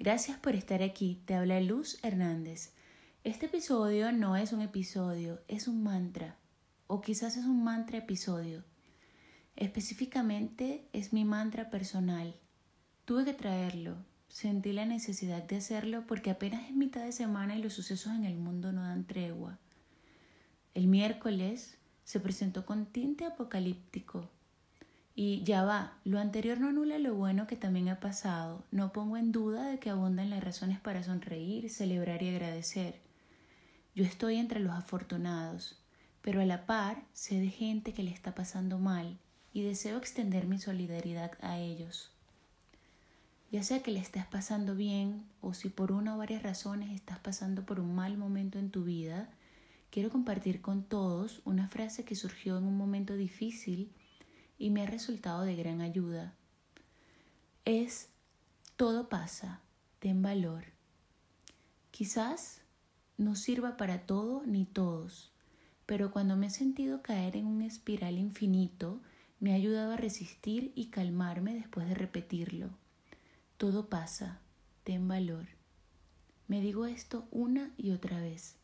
Gracias por estar aquí. Te habla Luz Hernández. Este episodio no es un episodio, es un mantra. O quizás es un mantra episodio. Específicamente es mi mantra personal. Tuve que traerlo. Sentí la necesidad de hacerlo porque apenas es mitad de semana y los sucesos en el mundo no dan tregua. El miércoles se presentó con tinte apocalíptico y ya va, lo anterior no anula lo bueno que también ha pasado. No pongo en duda de que abundan las razones para sonreír, celebrar y agradecer. Yo estoy entre los afortunados, pero a la par sé de gente que le está pasando mal y deseo extender mi solidaridad a ellos. Ya sea que le estés pasando bien o si por una o varias razones estás pasando por un mal momento en tu vida, quiero compartir con todos una frase que surgió en un momento difícil y me ha resultado de gran ayuda. Es todo pasa, ten valor. Quizás no sirva para todo ni todos, pero cuando me he sentido caer en un espiral infinito, me ha ayudado a resistir y calmarme después de repetirlo. Todo pasa, ten valor. Me digo esto una y otra vez.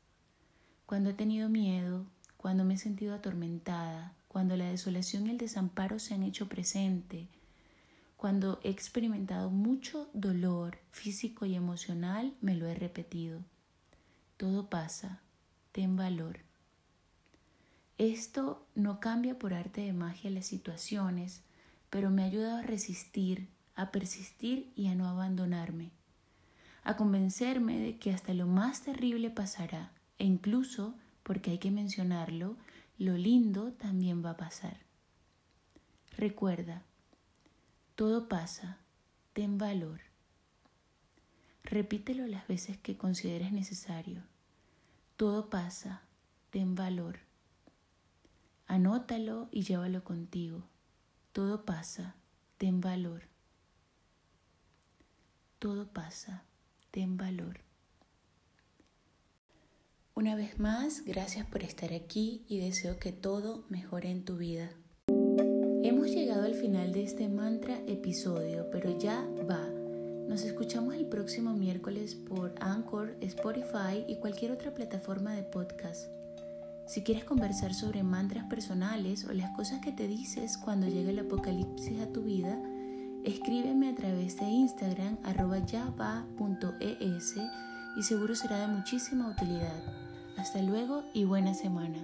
Cuando he tenido miedo, cuando me he sentido atormentada, cuando la desolación y el desamparo se han hecho presente, cuando he experimentado mucho dolor físico y emocional, me lo he repetido. Todo pasa, ten valor. Esto no cambia por arte de magia las situaciones, pero me ha ayudado a resistir, a persistir y a no abandonarme, a convencerme de que hasta lo más terrible pasará, e incluso, porque hay que mencionarlo, lo lindo también va a pasar. Recuerda, todo pasa, ten valor. Repítelo las veces que consideres necesario. Todo pasa, ten valor. Anótalo y llévalo contigo. Todo pasa, ten valor. Todo pasa, ten valor. Una vez más, gracias por estar aquí y deseo que todo mejore en tu vida. Hemos llegado al final de este mantra episodio, pero ya va. Nos escuchamos el próximo miércoles por Anchor, Spotify y cualquier otra plataforma de podcast. Si quieres conversar sobre mantras personales o las cosas que te dices cuando llega el apocalipsis a tu vida, escríbeme a través de Instagram arroba y seguro será de muchísima utilidad. Hasta luego y buena semana.